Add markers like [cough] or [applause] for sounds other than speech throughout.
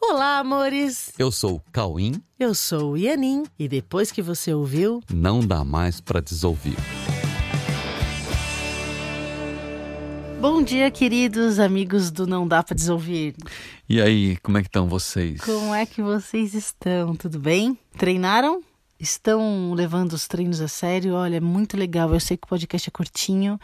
Olá, amores! Eu sou o Cauim. Eu sou o Ianin. E depois que você ouviu, Não dá mais pra desouvir. bom dia, queridos amigos do Não Dá Pra Desouvir. E aí, como é que estão vocês? Como é que vocês estão? Tudo bem? Treinaram? Estão levando os treinos a sério? Olha, é muito legal. Eu sei que o podcast é curtinho,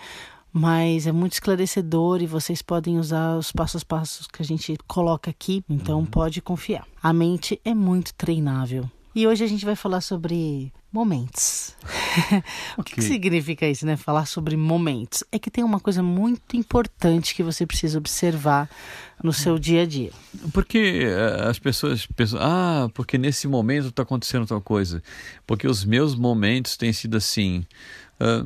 mas é muito esclarecedor e vocês podem usar os passos a passos que a gente coloca aqui, então pode confiar. A mente é muito treinável. E hoje a gente vai falar sobre momentos. [laughs] o que, que Ok. significa isso, né? Falar sobre momentos. É que tem uma coisa muito importante que você precisa observar no seu dia a dia. Porque eh, as pessoas pensam, ah, porque nesse momento está acontecendo tal coisa. Porque os meus momentos têm sido assim. Ah,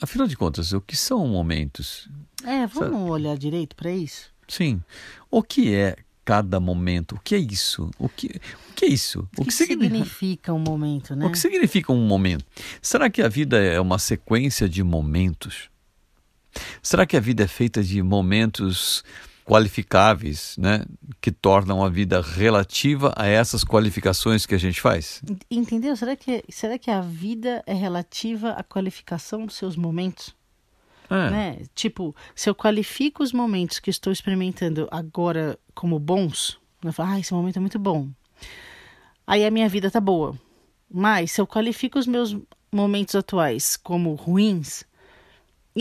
afinal de contas, o que são momentos? É, vamos olhar direito para isso? Sim. O que é cada momento? O que é isso? O que, o que é isso? O que, significa um momento, né? O que significa um momento? Será que a vida é uma sequência de momentos? Será que a vida é feita de momentos qualificáveis, né, que tornam a vida relativa a essas qualificações que a gente faz? Entendeu? Será que, será que a vida é relativa à qualificação dos seus momentos? É. Né? Tipo, se eu qualifico os momentos que estou experimentando agora como bons, eu falo, ah, esse momento é muito bom. Aí a minha vida tá boa. Mas se eu qualifico os meus momentos atuais como ruins,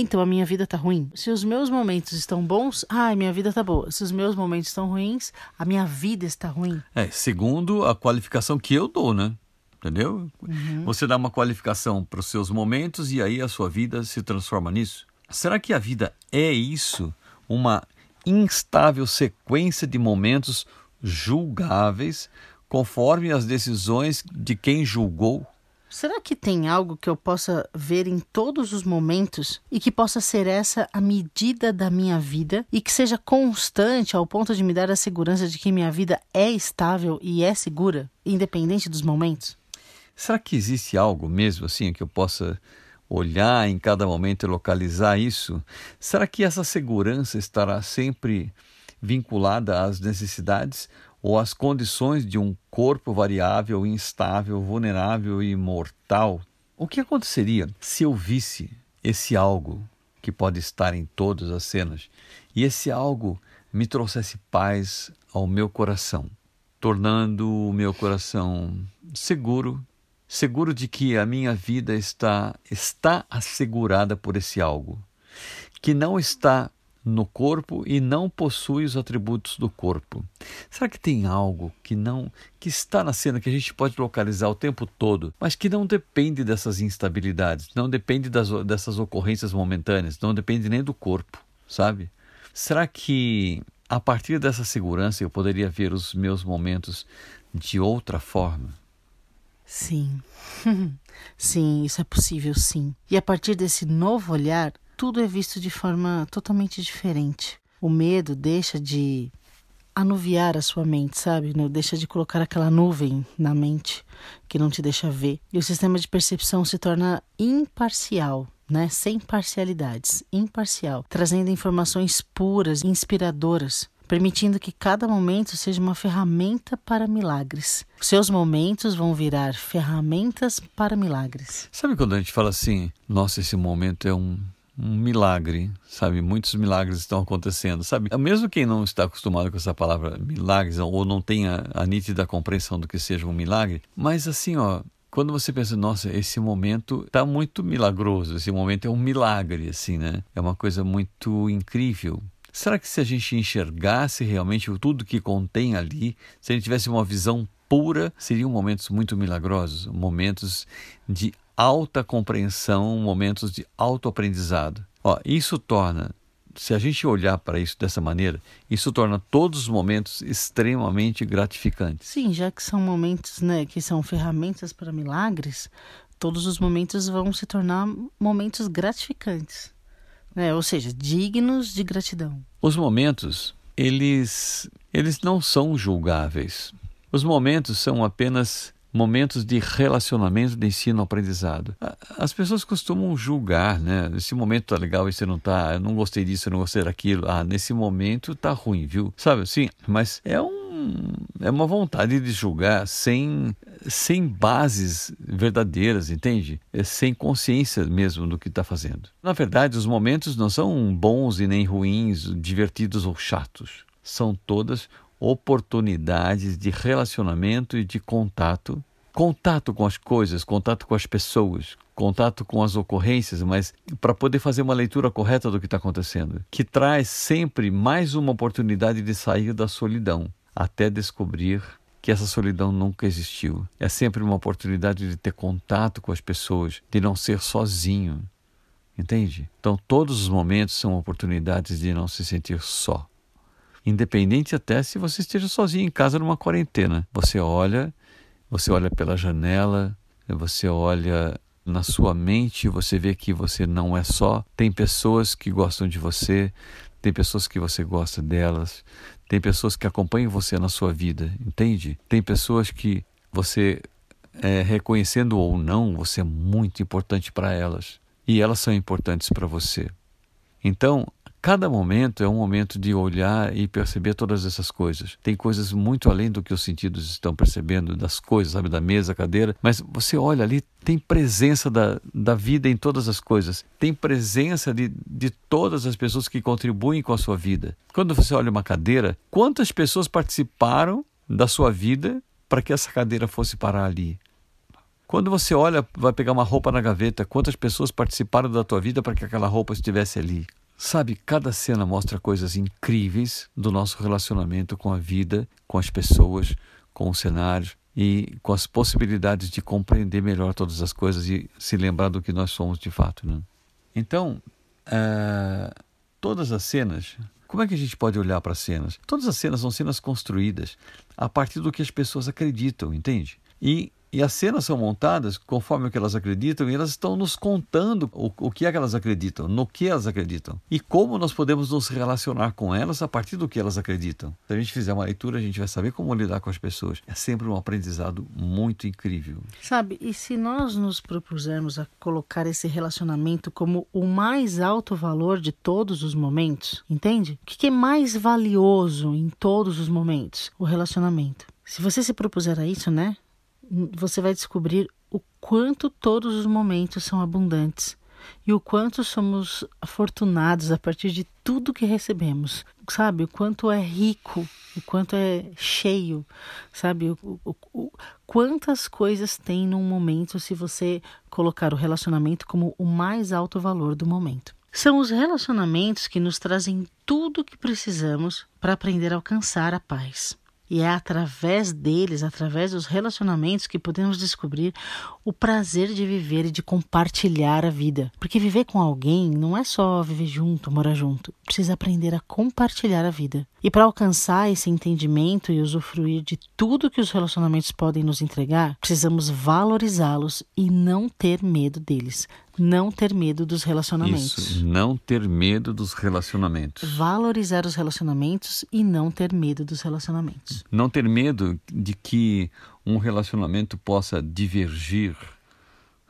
então a minha vida tá ruim. Se os meus momentos estão bons, ah, minha vida tá boa. Se os meus momentos estão ruins, a minha vida está ruim. É, segundo a qualificação que eu dou, né? Entendeu? Você dá uma qualificação para os seus momentos e aí a sua vida se transforma nisso. Será que a vida é isso? Uma instável sequência de momentos julgáveis conforme as decisões de quem julgou? Será que tem algo que eu possa ver em todos os momentos e que possa ser essa a medida da minha vida e que seja constante ao ponto de me dar a segurança de que minha vida é estável e é segura, independente dos momentos? Será que existe algo mesmo assim que eu possa olhar em cada momento e localizar isso? Será que essa segurança estará sempre vinculada às necessidades ou às condições de um corpo variável, instável, vulnerável e mortal? O que aconteceria se eu visse esse algo que pode estar em todas as cenas e esse algo me trouxesse paz ao meu coração, tornando o meu coração seguro, seguro de que a minha vida está está assegurada por esse algo, que não está no corpo e não possui os atributos do corpo. Será que tem algo que não que está na cena que a gente pode localizar o tempo todo, mas que não depende dessas instabilidades, não depende das, dessas ocorrências momentâneas, não depende nem do corpo, sabe? Será que a partir dessa segurança eu poderia ver os meus momentos de outra forma? Sim. [laughs] sim, isso é possível, sim. E a partir desse novo olhar, tudo é visto de forma totalmente diferente. O medo deixa de anuviar a sua mente, sabe? Deixa de colocar aquela nuvem na mente que não te deixa ver. E o sistema de percepção se torna imparcial, né? Sem parcialidades, imparcial, trazendo informações puras, inspiradoras, permitindo que cada momento seja uma ferramenta para milagres. Seus momentos vão virar ferramentas para milagres. Sabe quando a gente fala assim, nossa, esse momento é um, um milagre, sabe? Muitos milagres estão acontecendo, sabe? Mesmo quem não está acostumado com essa palavra milagres ou não tenha a nítida compreensão do que seja um milagre, mas assim, ó, quando você pensa, nossa, esse momento está muito milagroso, esse momento é um milagre, assim, né? É uma coisa muito incrível. Será que se a gente enxergasse realmente tudo que contém ali, se a gente tivesse uma visão pura, seriam momentos muito milagrosos, momentos de alta compreensão, momentos de autoaprendizado. Ó, isso torna, se a gente olhar para isso dessa maneira, isso torna todos os momentos extremamente gratificantes. Sim, já que são momentos, né, que são ferramentas para milagres, todos os momentos vão se tornar momentos gratificantes, né? Ou seja, dignos de gratidão. Os momentos, eles eles não são julgáveis. Os momentos são apenas momentos de relacionamento, de ensino, aprendizado. A- As pessoas costumam julgar, né? Esse momento tá legal, esse não tá. Eu não gostei disso, eu não gostei daquilo. Ah, nesse momento tá ruim, viu? Sabe assim? Mas é um, é uma vontade de julgar sem, sem bases verdadeiras, entende? É sem consciência mesmo do que está fazendo. Na verdade, os momentos não são bons e nem ruins, divertidos ou chatos. São todas oportunidades de relacionamento e de contato contato com as coisas, contato com as pessoas, contato com as ocorrências, mas para poder fazer uma leitura correta do que está acontecendo, que traz sempre mais uma oportunidade de sair da solidão, até descobrir que essa solidão nunca existiu. É sempre uma oportunidade de ter contato com as pessoas, de não ser sozinho. Entende? Então, todos os momentos são oportunidades de não se sentir só. Independente até se você esteja sozinho em casa numa quarentena. Você olha você olha pela janela, você olha na sua mente, você vê que você não é só. Tem pessoas que gostam de você, tem pessoas que você gosta delas, tem pessoas que acompanham você na sua vida, entende? Tem pessoas que você, é, reconhecendo ou não, você é muito importante para elas e elas são importantes para você. Então, Cada momento é um momento de olhar e perceber todas essas coisas. Tem coisas muito além do que os sentidos estão percebendo, das coisas, sabe, da mesa, cadeira, mas você olha ali, tem presença da, da vida em todas as coisas, tem presença de, de todas as pessoas que contribuem com a sua vida. Quando você olha uma cadeira, quantas pessoas participaram da sua vida para que essa cadeira fosse parar ali? Quando você olha, vai pegar uma roupa na gaveta, quantas pessoas participaram da tua vida para que aquela roupa estivesse ali? Sabe, cada cena mostra coisas incríveis do nosso relacionamento com a vida, com as pessoas, com os cenários e com as possibilidades de compreender melhor todas as coisas e se lembrar do que nós somos de fato. Né? Então, uh, todas as cenas. Como é que a gente pode olhar para as cenas? Todas as cenas são cenas construídas a partir do que as pessoas acreditam, entende? E e as cenas são montadas conforme o que elas acreditam e elas estão nos contando o, o que é que elas acreditam, no que elas acreditam e como nós podemos nos relacionar com elas a partir do que elas acreditam. Se a gente fizer uma leitura, a gente vai saber como lidar com as pessoas. É sempre um aprendizado muito incrível. Sabe, e se nós nos propusermos a colocar esse relacionamento como o mais alto valor de todos os momentos, entende? O que é mais valioso em todos os momentos? O relacionamento. Se você se propuser a isso, né? Você vai descobrir o quanto todos os momentos são abundantes e o quanto somos afortunados a partir de tudo que recebemos, sabe? O quanto é rico, o quanto é cheio, sabe? O, o, o, quantas coisas tem num momento se você colocar o relacionamento como o mais alto valor do momento. São os relacionamentos que nos trazem tudo o que precisamos para aprender a alcançar a paz. E é através deles, através dos relacionamentos, que podemos descobrir o prazer de viver e de compartilhar a vida. Porque viver com alguém não é só viver junto, morar junto. Precisa aprender a compartilhar a vida. E para alcançar esse entendimento e usufruir de tudo que os relacionamentos podem nos entregar, precisamos valorizá-los e não ter medo deles. Não ter medo dos relacionamentos. Isso, não ter medo dos relacionamentos. Valorizar os relacionamentos e não ter medo dos relacionamentos. Não ter medo de que um relacionamento possa divergir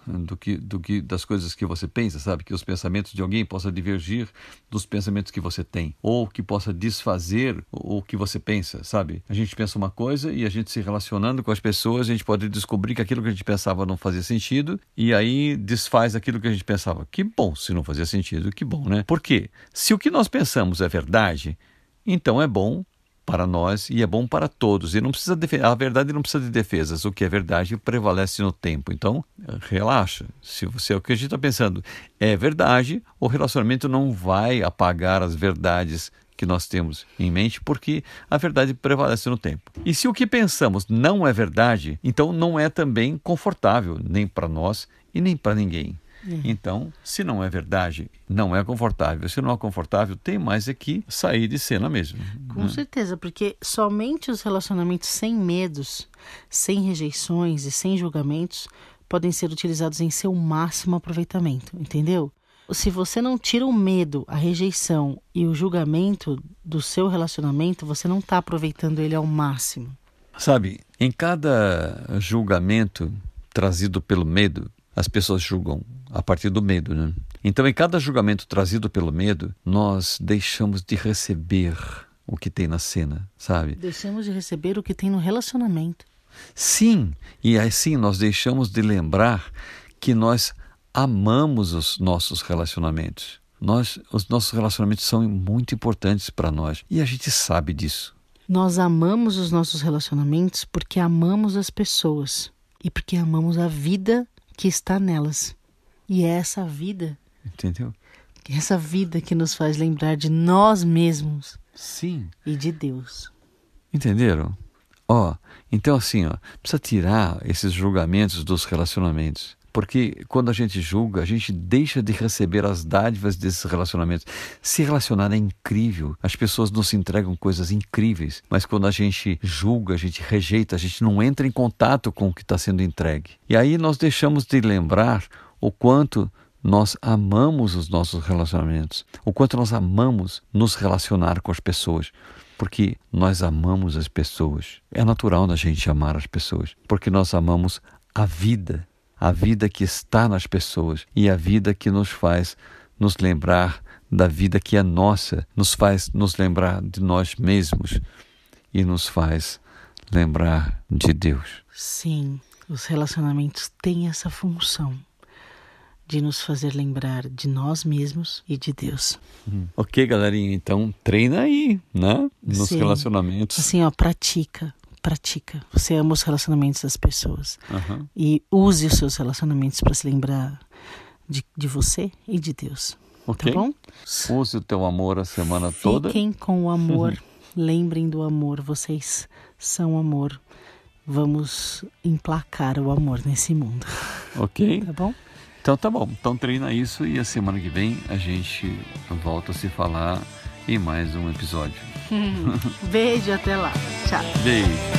do que, do que das coisas que você pensa, sabe? Que os pensamentos de alguém possam divergir dos pensamentos que você tem, ou que possa desfazer o que você pensa, sabe? A gente pensa uma coisa e a gente se relacionando com as pessoas, a gente pode descobrir que aquilo que a gente pensava não fazia sentido e aí desfaz aquilo que a gente pensava. Que bom se não fazia sentido, que bom, né? Porque se o que nós pensamos é verdade, então é bom para nós e é bom para todos. E não precisa a verdade não precisa de defesas. O que é verdade prevalece no tempo. Então, relaxa. Se você o que a gente está pensando é verdade, o relacionamento não vai apagar as verdades que nós temos em mente, porque a verdade prevalece no tempo. E se o que pensamos não é verdade, então não é também confortável nem para nós e nem para ninguém. Então, se não é verdade, não é confortável. Se não é confortável, tem mais é que sair de cena mesmo. Com né? certeza, porque somente os relacionamentos sem medos, sem rejeições e sem julgamentos podem ser utilizados em seu máximo aproveitamento, entendeu? Se você não tira o medo, a rejeição e o julgamento do seu relacionamento, você não está aproveitando ele ao máximo. Sabe, em cada julgamento trazido pelo medo, as pessoas julgam a partir do medo, né? Então, em cada julgamento trazido pelo medo, nós deixamos de receber o que tem na cena, sabe? Deixamos de receber o que tem no relacionamento. Sim, e assim nós deixamos de lembrar que nós amamos os nossos relacionamentos. Nós, os nossos relacionamentos são muito importantes para nós e a gente sabe disso. Nós amamos os nossos relacionamentos porque amamos as pessoas e porque amamos a vida que está nelas. E é essa vida, Entendeu? essa vida que nos faz lembrar de nós mesmos Sim. e de Deus. Entenderam? Ó, então assim, ó, precisa tirar esses julgamentos dos relacionamentos. Porque quando a gente julga, a gente deixa de receber as dádivas desses relacionamentos. Se relacionar é incrível, as pessoas nos entregam coisas incríveis, mas quando a gente julga, a gente rejeita, a gente não entra em contato com o que está sendo entregue. E aí nós deixamos de lembrar o quanto nós amamos os nossos relacionamentos, o quanto nós amamos nos relacionar com as pessoas. Porque nós amamos as pessoas. É natural da gente amar as pessoas, porque nós amamos a vida a vida que está nas pessoas e a vida que nos faz nos lembrar da vida que é nossa, nos faz nos lembrar de nós mesmos e nos faz lembrar de Deus. Sim, os relacionamentos têm essa função de nos fazer lembrar de nós mesmos e de Deus. Hum. Ok, galerinha, então treina aí, né? Nos Sim. relacionamentos. Assim, ó, pratica pratica. Você ama os relacionamentos das pessoas. Uhum. E use os seus relacionamentos para se lembrar de, de você e de Deus. Ok? Tá bom? Use o teu amor a semana toda. Fiquem com o amor. [laughs] Lembrem do amor. Vocês são amor. Vamos emplacar o amor nesse mundo. Ok? Tá bom? Então tá bom. Então treina isso e a semana que vem a gente volta a se falar em mais um episódio. [laughs] Beijo, até lá. Tchau. Beijo.